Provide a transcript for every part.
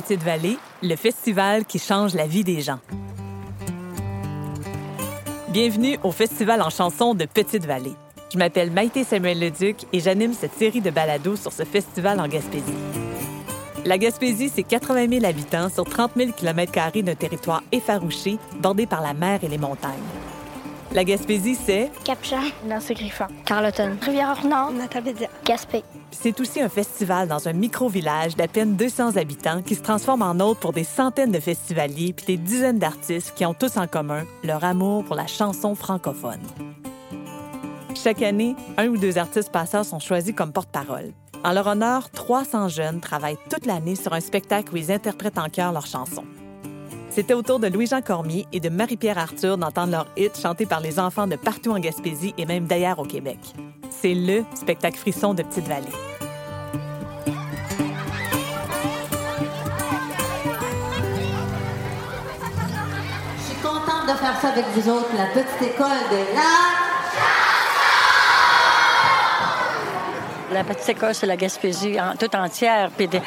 Petite-Vallée, le festival qui change la vie des gens. Bienvenue au Festival en chanson de Petite-Vallée. Je m'appelle Maïté Samuel Leduc et j'anime cette série de balados sur ce festival en Gaspésie. La Gaspésie, c'est 80 000 habitants sur 30 000 km d'un territoire effarouché, bordé par la mer et les montagnes. La Gaspésie, c'est... Griffon, Carleton, Rivière-Nord, Nathalie Gaspé. C'est aussi un festival dans un micro-village d'à peine 200 habitants qui se transforme en hôte pour des centaines de festivaliers puis des dizaines d'artistes qui ont tous en commun leur amour pour la chanson francophone. Chaque année, un ou deux artistes passeurs sont choisis comme porte-parole. En leur honneur, 300 jeunes travaillent toute l'année sur un spectacle où ils interprètent en chœur leurs chansons. C'était au tour de Louis-Jean Cormier et de Marie-Pierre Arthur d'entendre leur hit chantés par les enfants de partout en Gaspésie et même d'ailleurs au Québec. C'est LE spectacle frisson de Petite-Vallée. Je suis contente de faire ça avec vous autres, la petite école de la... La petite école, c'est la Gaspésie en, toute entière, puis des,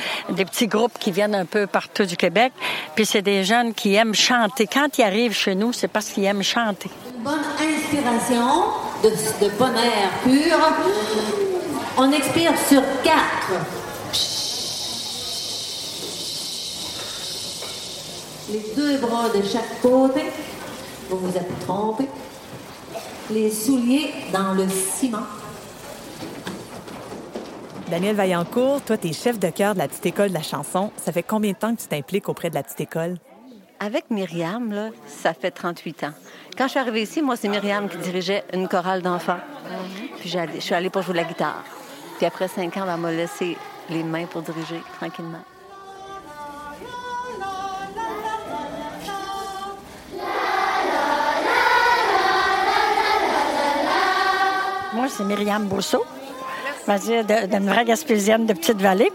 petits groupes qui viennent un peu partout du Québec. Puis c'est des jeunes qui aiment chanter. Quand ils arrivent chez nous, c'est parce qu'ils aiment chanter. Une bonne inspiration de, de bon air pur. On expire sur quatre. Les deux bras de chaque côté. Vous vous êtes trompé. Les souliers dans le ciment. Daniel Vaillancourt, toi, tu es chef de chœur de la petite école de la chanson. Ça fait combien de temps que tu t'impliques auprès de la petite école? Avec Myriam, là, ça fait 38 ans. Quand je suis arrivée ici, moi, c'est Myriam qui dirigeait une chorale d'enfants. Puis je suis allée pour jouer de la guitare. Puis après cinq ans, ben, elle m'a laissé les mains pour diriger tranquillement. Moi, c'est Myriam d'une vraie Gaspésienne de Petite-Vallée.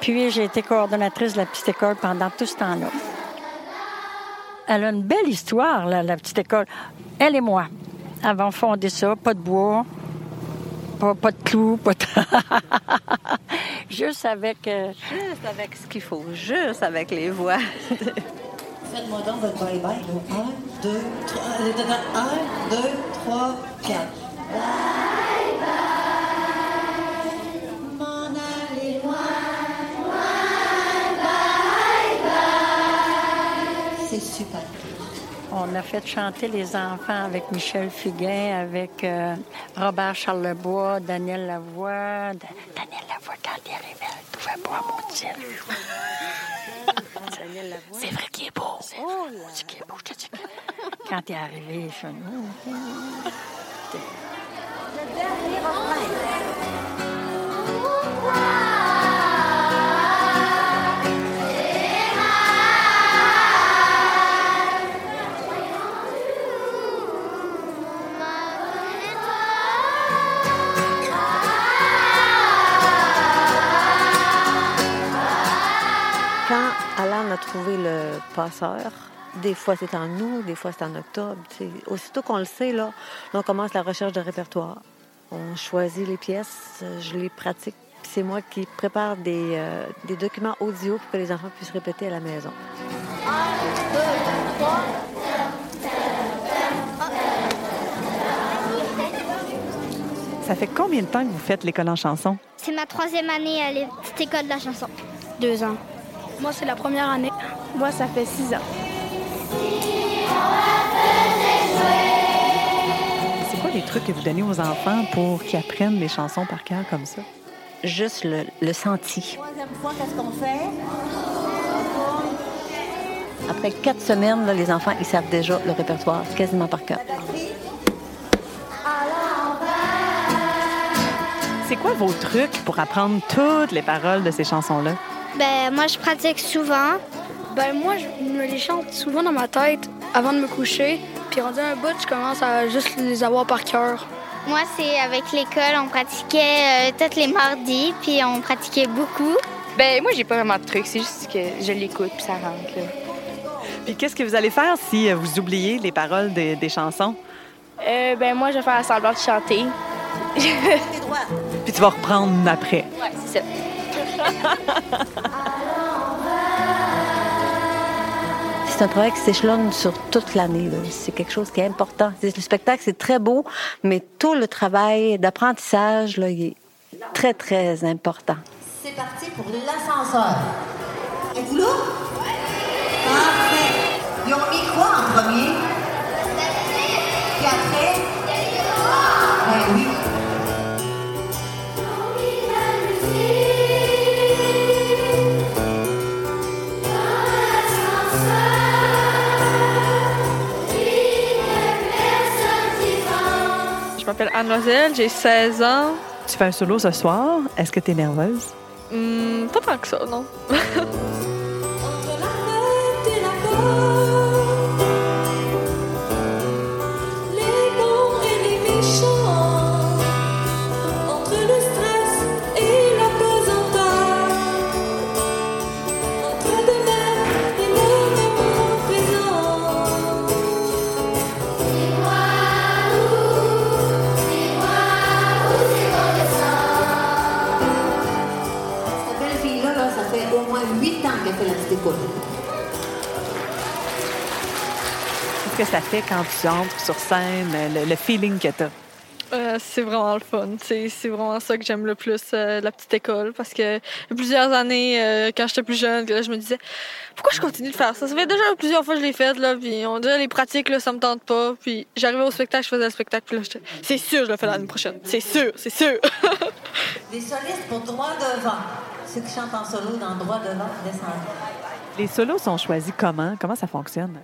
Puis j'ai été coordonnatrice de la petite école pendant tout ce temps-là. Elle a une belle histoire, là, la petite école. Elle et moi avons fondé ça, pas de bois, pas, de clous, pas de... juste avec... Euh, juste avec ce qu'il faut, juste avec les voix. Faites-moi donc votre bye-bye. 1, 2, 3... 1, 2, 3, 4. Super. On a fait chanter les enfants avec Michel Fugain, avec euh, Robert Charlebois, Daniel Lavoie. Da Daniel Lavoie, quand il arrivait, elle trouvait pas à mon titre. C'est vrai qu'il est beau. C'est oh vrai qu'il est beau. Je te dis que quand il est arrivé chez nous... Le dernier refrain. Des fois c'est en août, des fois c'est en octobre. T'sais. Aussitôt qu'on le sait, là, on commence la recherche de répertoire. On choisit les pièces, je les pratique. C'est moi qui prépare des, euh, des, documents audio pour que les enfants puissent répéter à la maison. Ça fait combien de temps que vous faites l'école en chanson? C'est ma troisième année à la petite école de la chanson. Deux ans. Moi, c'est la première année. Moi, ça fait six ans. C'est quoi les trucs que vous donnez aux enfants pour qu'ils apprennent les chansons par cœur comme ça? Juste le, le senti. Troisième fois, qu'est-ce qu'on fait? Après quatre semaines, là, les enfants, ils savent déjà le répertoire quasiment par cœur. C'est quoi vos trucs pour apprendre toutes les paroles de ces chansons-là? Ben, moi, je pratique souvent. Ben, moi, je me les chante souvent dans ma tête avant de me coucher. Puis, rendu un bout, je commence à juste les avoir par cœur. Moi, c'est avec l'école, on pratiquait euh, tous les mardis, puis on pratiquait beaucoup. Ben, moi, j'ai pas vraiment de trucs. C'est juste que je l'écoute, puis ça rentre. Là. Puis qu'est-ce que vous allez faire si euh, vous oubliez les paroles des, des chansons? Euh, ben, moi, je vais faire semblant de chanter. Puis tu vas reprendre après. Ouais, c'est ça. C'est un travail qui s'échelonne sur toute l'année. C'est quelque chose qui est important. Le spectacle, c'est très beau, mais tout le travail d'apprentissage, là, il est très, très important. C'est parti pour l'ascenseur. Êtes-vous là? Parfait. Ils ont mis quoi en premier? Je m'appelle Anne-Noiselle, j'ai 16 ans. Tu fais un solo ce soir? Est-ce que tu es nerveuse? Hmm, pas tant que ça, non. Qu'est-ce que ça fait quand tu entres sur scène, le, le feeling que tu as? Euh, c'est vraiment le fun. C'est c'est vraiment ça que j'aime le plus, euh, la petite école. Parce que il y a plusieurs années, euh, quand j'étais plus jeune, là, je me disais pourquoi je continue de faire ça? Ça fait déjà plusieurs fois que je l'ai fait, là, puis on dirait les pratiques, là, ça me tente pas. Puis j'arrivais au spectacle, je faisais le spectacle, puis là, j'étais c'est sûr, je le fais l'année prochaine. C'est sûr, c'est sûr. Les solistes pour droit devant. Ceux qui chantent en solo dans droit devant descendent. Les solos sont choisis comment? Comment ça fonctionne?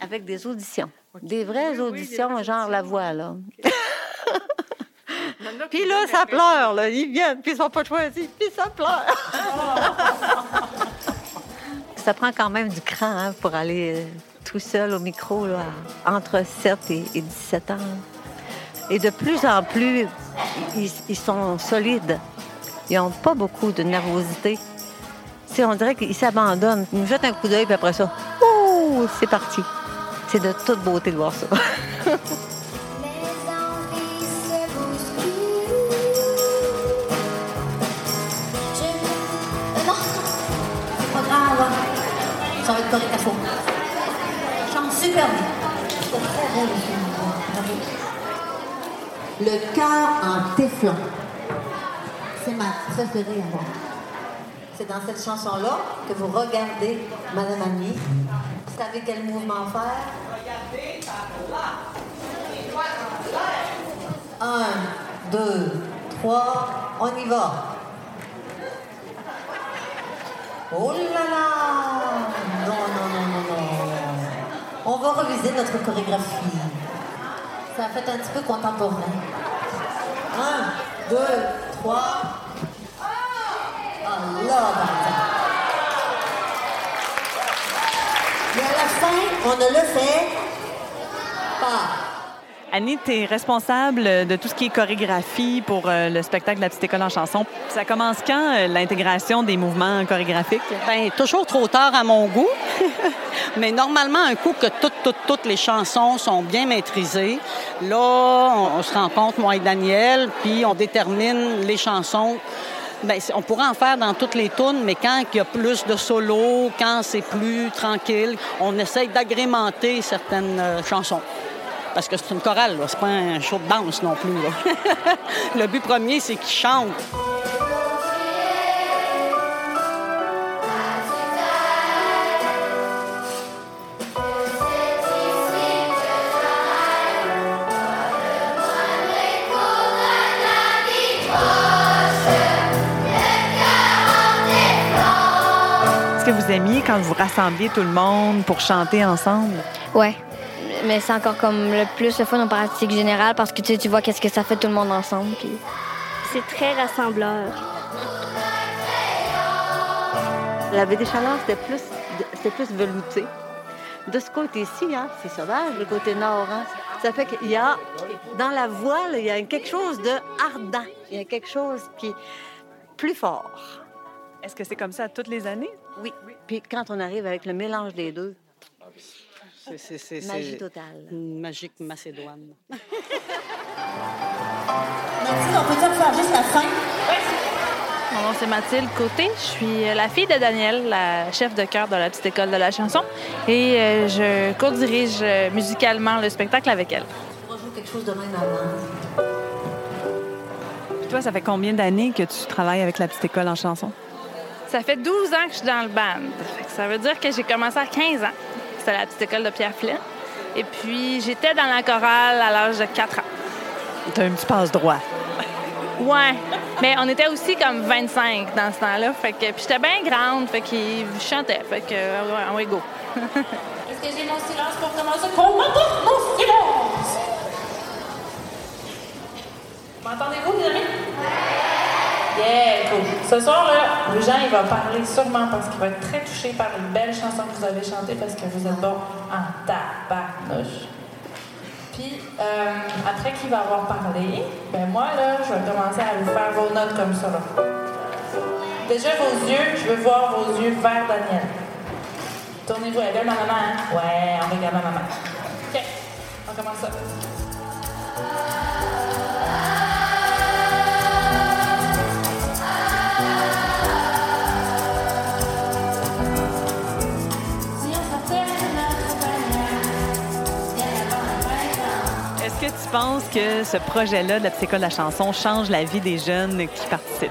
Avec des auditions. Des vraies auditions, genre la voix, là. Puis là, ça pleure, là. Ils viennent, puis ils sont pas choisis, puis ça pleure. ça prend quand même du cran hein, pour aller euh, tout seul au micro, là, entre 7 et, et 17 ans. Et de plus en plus, ils, ils sont solides. Ils n'ont pas beaucoup de nervosité. Tu sais, on dirait qu'ils s'abandonnent. Ils nous jettent un coup d'œil, puis après ça, ouh, c'est parti. C'est de toute beauté de voir ça. Le cœur en téflon. C'est ma préférée à moi. C'est dans cette chanson-là que vous regardez Madame Annie. Vous savez quel mouvement faire? Un, deux, trois, on y va. Oh là là! Non, non, non, non, non. On va reviser notre chorégraphie. Ça a fait un petit peu contemporain. Un, deux, trois. Ah là, bâtard. Et à la fin, on ne le fait pas. Annie, tu es responsable de tout ce qui est chorégraphie pour euh, le spectacle de la petite école en chanson. Ça commence quand, euh, l'intégration des mouvements chorégraphiques? Ben, toujours trop tard à mon goût. Mais normalement, un coup que toutes, toutes, toutes les chansons sont bien maîtrisées, là, on, se rencontre, moi et Daniel, puis on détermine les chansons. C'est- on pourrait en faire dans toutes les tunes, mais quand il y a plus de solos, quand c'est plus tranquille, on essaye d'agrémenter certaines euh, chansons. Parce que c'est une chorale, c'est pas un show de danse non plus. là. Le but premier, c'est qu'ils chantent. Est-ce que vous aimiez quand vous rassembliez tout le monde pour chanter ensemble? Ouais. Mais c'est encore comme le plus le fun en pratique générale parce que tu, sais, tu vois qu'est-ce que ça fait tout le monde ensemble. Puis... C'est très rassembleur. La baie des Chaleurs, c'était plus, c'était plus velouté. De ce côté-ci, hein, c'est sauvage, le côté nord. Hein. Ça fait qu'il y a, dans la voile, il y a quelque chose de ardent. Il y a quelque chose qui est plus fort. Est-ce que c'est comme ça toutes les années? Oui. Puis quand on arrive avec le mélange des deux, C'est- c'est- c'est- magie c'est totale. une magique macédoine. Mathilde, on peut-tu faire juste la fin? Mon nom c'est Mathilde Côté. Je suis la fille de Daniel, la chef de chœur de la petite école de la chanson, et euh, je co-dirige musicalement le spectacle avec elle. On va jouer quelque chose de même avant. Toi, ça fait combien d'années que tu travailles avec la petite école en chanson? Ça fait 12 ans que je suis dans le band. Ça veut dire que j'ai commencé à 15 ans. C'était la petite école de Pierre Flynn. Et puis, j'étais dans la chorale à l'âge de 4 ans. T'as un petit passe-droit. Ouais. Mais on était aussi comme 25 dans ce temps-là. Fait que, puis j'étais bien grande. Fait qu'ils chantaient. Fait que, ouais, ouais, go. Est-ce que j'ai mon silence pour commencer? Qu'on m'entende mon silence! M'entendez-vous, les amis? Yeah. Ce soir-là, le Jean, il va parler sûrement parce qu'il va être très touché par les belles chansons que vous avez chantées parce que vous êtes bon en tabarnouche. Puis, euh, après qu'il va avoir parlé, ben moi, là, je vais commencer à vous faire vos notes comme ça. Déjà, vos yeux, je veux voir vos yeux vers Daniel. Tournez-vous, regarde ma maman, hein? Ouais, on regarde ma maman. OK, on commence ça. Penses que ce projet-là de la école de la chanson change la vie des jeunes qui participent?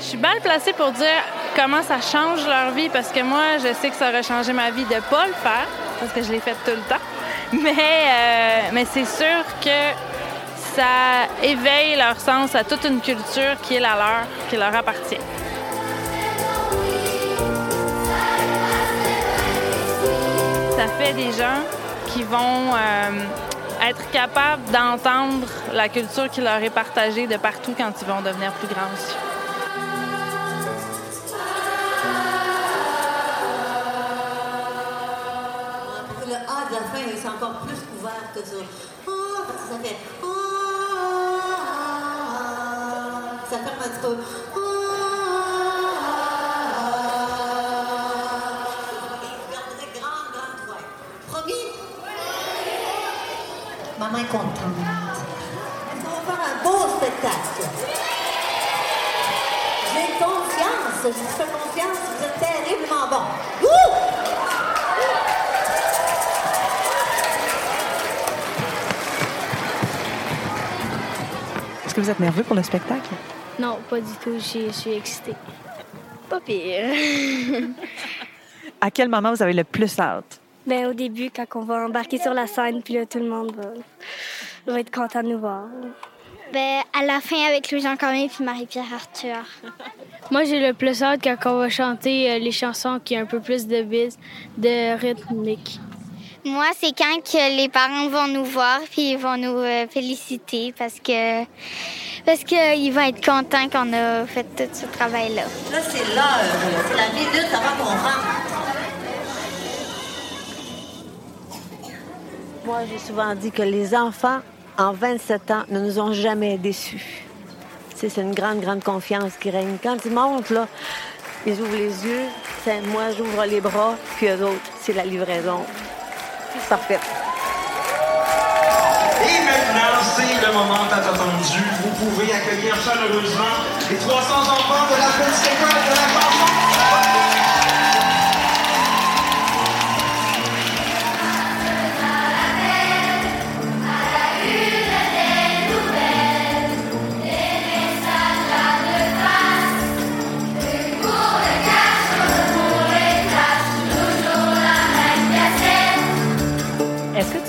Je suis mal placée pour dire comment ça change leur vie parce que moi, je sais que ça aurait changé ma vie de ne pas le faire parce que je l'ai fait tout le temps. Mais, euh, mais c'est sûr que ça éveille leur sens à toute une culture qui est la leur, qui leur appartient. Ça fait des gens qui vont euh, être capables d'entendre la culture qui leur est partagée de partout quand ils vont devenir plus grands aussi. Le A de la fin, c'est encore plus que ça. Ça fait un petit peu. Contente. Qu'on va faire un beau spectacle? J'ai confiance. Je vous fais confiance. Vous êtes terriblement bon. Est-ce que vous êtes nerveux pour le spectacle? Non, pas du tout. Je suis excitée. Pas pire. À quel moment vous avez le plus hâte? Ben, au début, quand on va embarquer sur la scène, puis là, tout le monde va, va être content de nous voir. Ben, à la fin avec Louis-Jean Cormier puis Marie-Pierre Arthur. Moi, j'ai le plus hâte quand on va chanter euh, les chansons qui ont un peu plus de bis, de rythmique. Moi, c'est quand que les parents vont nous voir puis ils vont nous euh, féliciter parce que parce qu'ils vont être contents qu'on a fait tout ce travail-là. Là, c'est l'heure. C'est la minute avant qu'on rentre. Moi, j'ai souvent dit que les enfants, en 27 ans, ne nous ont jamais déçus. C'est une grande, grande confiance qui règne. Quand ils montent, là, ils ouvrent les yeux. Moi, j'ouvre les bras, puis eux autres, c'est la livraison. Parfait. Et maintenant, c'est le moment tant attendu. Vous pouvez accueillir chaleureusement les 300 enfants de la petite école de la chanson.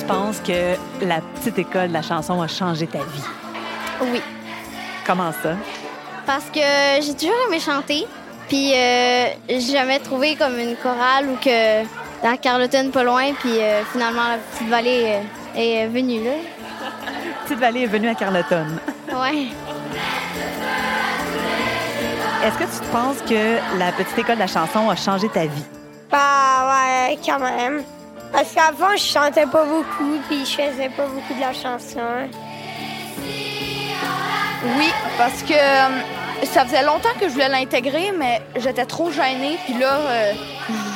Penses que la petite école de la chanson a changé ta vie? Oui. Comment ça? Parce que j'ai toujours aimé chanter. Puis euh, j'ai jamais trouvé comme une chorale ou que dans Carleton pas loin. Puis euh, finalement la petite vallée euh, est venue là. Petite Vallée est venue à Carleton. Ouais. Est-ce que tu penses que la petite école de la chanson a changé ta vie? Bah ouais, quand même. Parce qu'avant, je chantais pas beaucoup, puis je faisais pas beaucoup de la chanson. Oui, parce que euh, ça faisait longtemps que je voulais l'intégrer, mais j'étais trop gênée. Puis là, euh,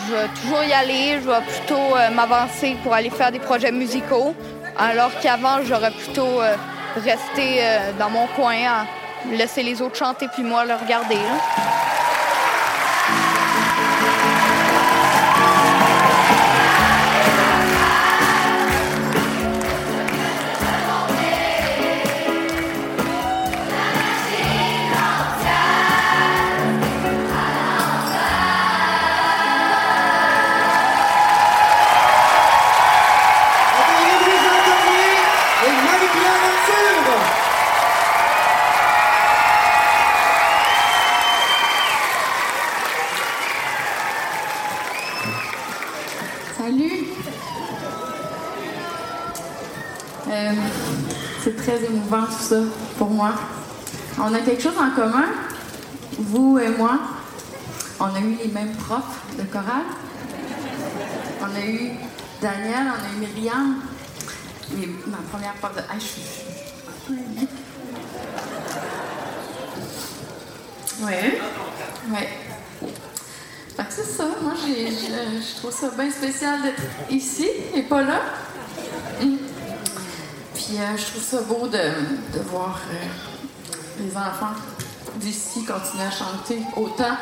je vais toujours y aller. Je vais plutôt euh, m'avancer pour aller faire des projets musicaux. Alors qu'avant, j'aurais plutôt resté dans mon coin à laisser les autres chanter puis moi le regarder. Tout ça pour moi. On a quelque chose en commun, vous et moi. On a eu les mêmes profs de chorale. On a eu Daniel, on a eu Myriam. Mais ma première prof de. Ah, je. Ouais. Ouais. Fait c'est ça. Moi, j'ai- je trouve ça bien spécial d'être ici et pas là. Euh, je trouve ça beau de, voir euh, les enfants d'ici continuer à chanter autant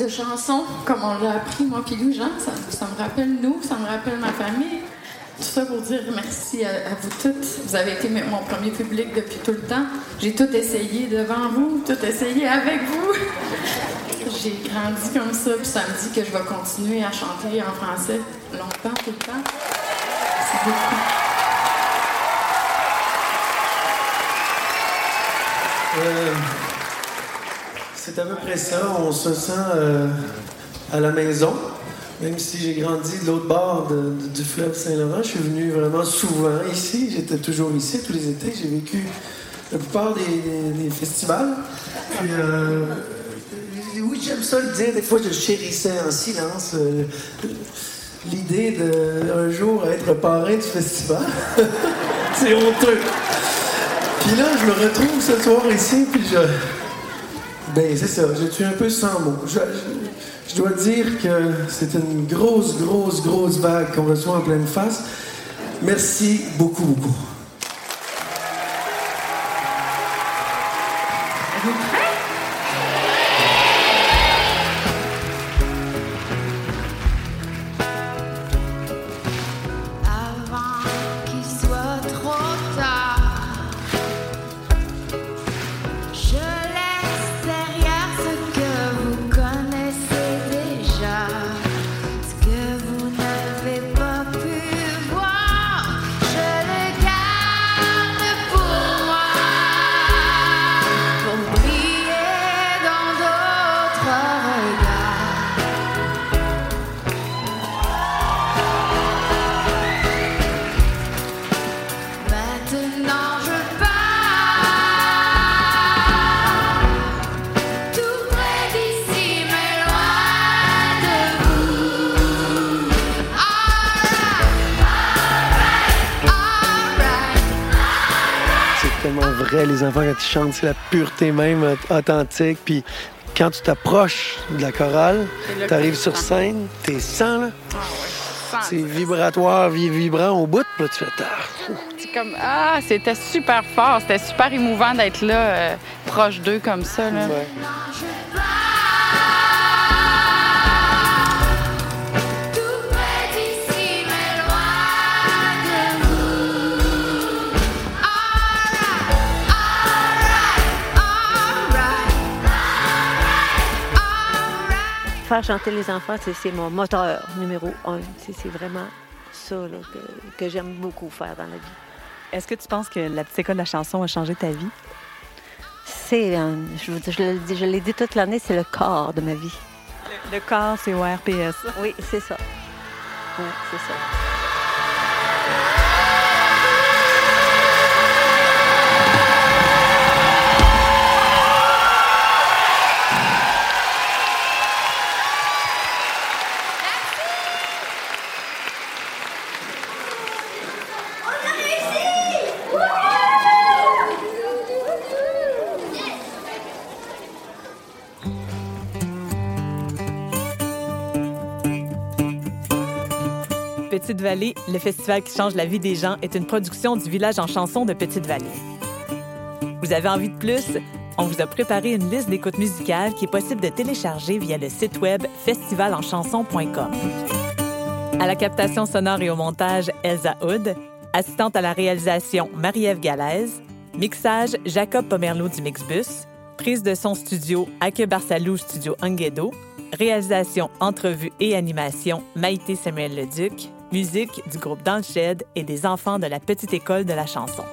de chansons comme on l'a appris, moi puis Lou Jean. Ça, me rappelle nous, ça me rappelle ma famille. Tout ça pour dire merci à, à vous toutes. Vous avez été mon premier public depuis tout le temps. J'ai tout essayé devant vous, tout essayé avec vous. J'ai grandi comme ça, puis ça me dit que je vais continuer à chanter en français longtemps, tout le temps. Merci beaucoup. Euh, c'est à peu près ça. On se sent euh, à la maison. Même si j'ai grandi de l'autre bord du fleuve Saint-Laurent, je suis venu vraiment souvent ici. J'étais toujours ici tous les étés. J'ai vécu la plupart des, festivals. Euh, oui, j'aime ça le dire. Des fois, je chérissais en silence l'idée d'un jour être parrain du festival. C'est honteux. Puis là, je me retrouve ce soir ici, puis je. Ben, c'est ça, je suis un peu sans mots. Je, je- je dois dire que c'est une grosse, grosse, grosse vague qu'on reçoit en pleine face. Merci beaucoup, beaucoup. Les enfants, quand ils chantent, c'est la pureté même, authentique. Puis quand tu t'approches de la chorale, tu arrives sur scène, t'es sans, là. Sans. C'est vibratoire, vi- vibrant au bout, puis là, tu fais tard. C'est comme ah, c'était super fort, c'était super émouvant d'être là, euh, proche d'eux comme ça. Là. Faire chanter les enfants, c'est- mon moteur numéro un. C'est vraiment ça là, que, que j'aime beaucoup faire dans la vie. Est-ce que tu penses que la petite école de la chanson a changé ta vie? C'est, euh, je, vous dis- je le l'ai dit toute l'année, c'est le corps de ma vie. Le, corps, c'est ORPS. Oui, c'est ça. Oui, c'est ça. Petite Vallée, le festival qui change la vie des gens, est une production du village en chanson de Petite Vallée. Vous avez envie de plus? On vous a préparé une liste d'écoutes musicales qui est possible de télécharger via le site web festivalanchanson.com. À la captation sonore et au montage, Elsa Hood. Assistante à la réalisation, Marie-Ève Galaise. Mixage, Jacob Pomerleau du Mixbus. Prise de son studio, Ake Barsalou Studio Anguedo. Réalisation, entrevue et animation, Maïté Samuel Leduc. Musique du groupe Dans et des enfants de la Petite École de la chanson.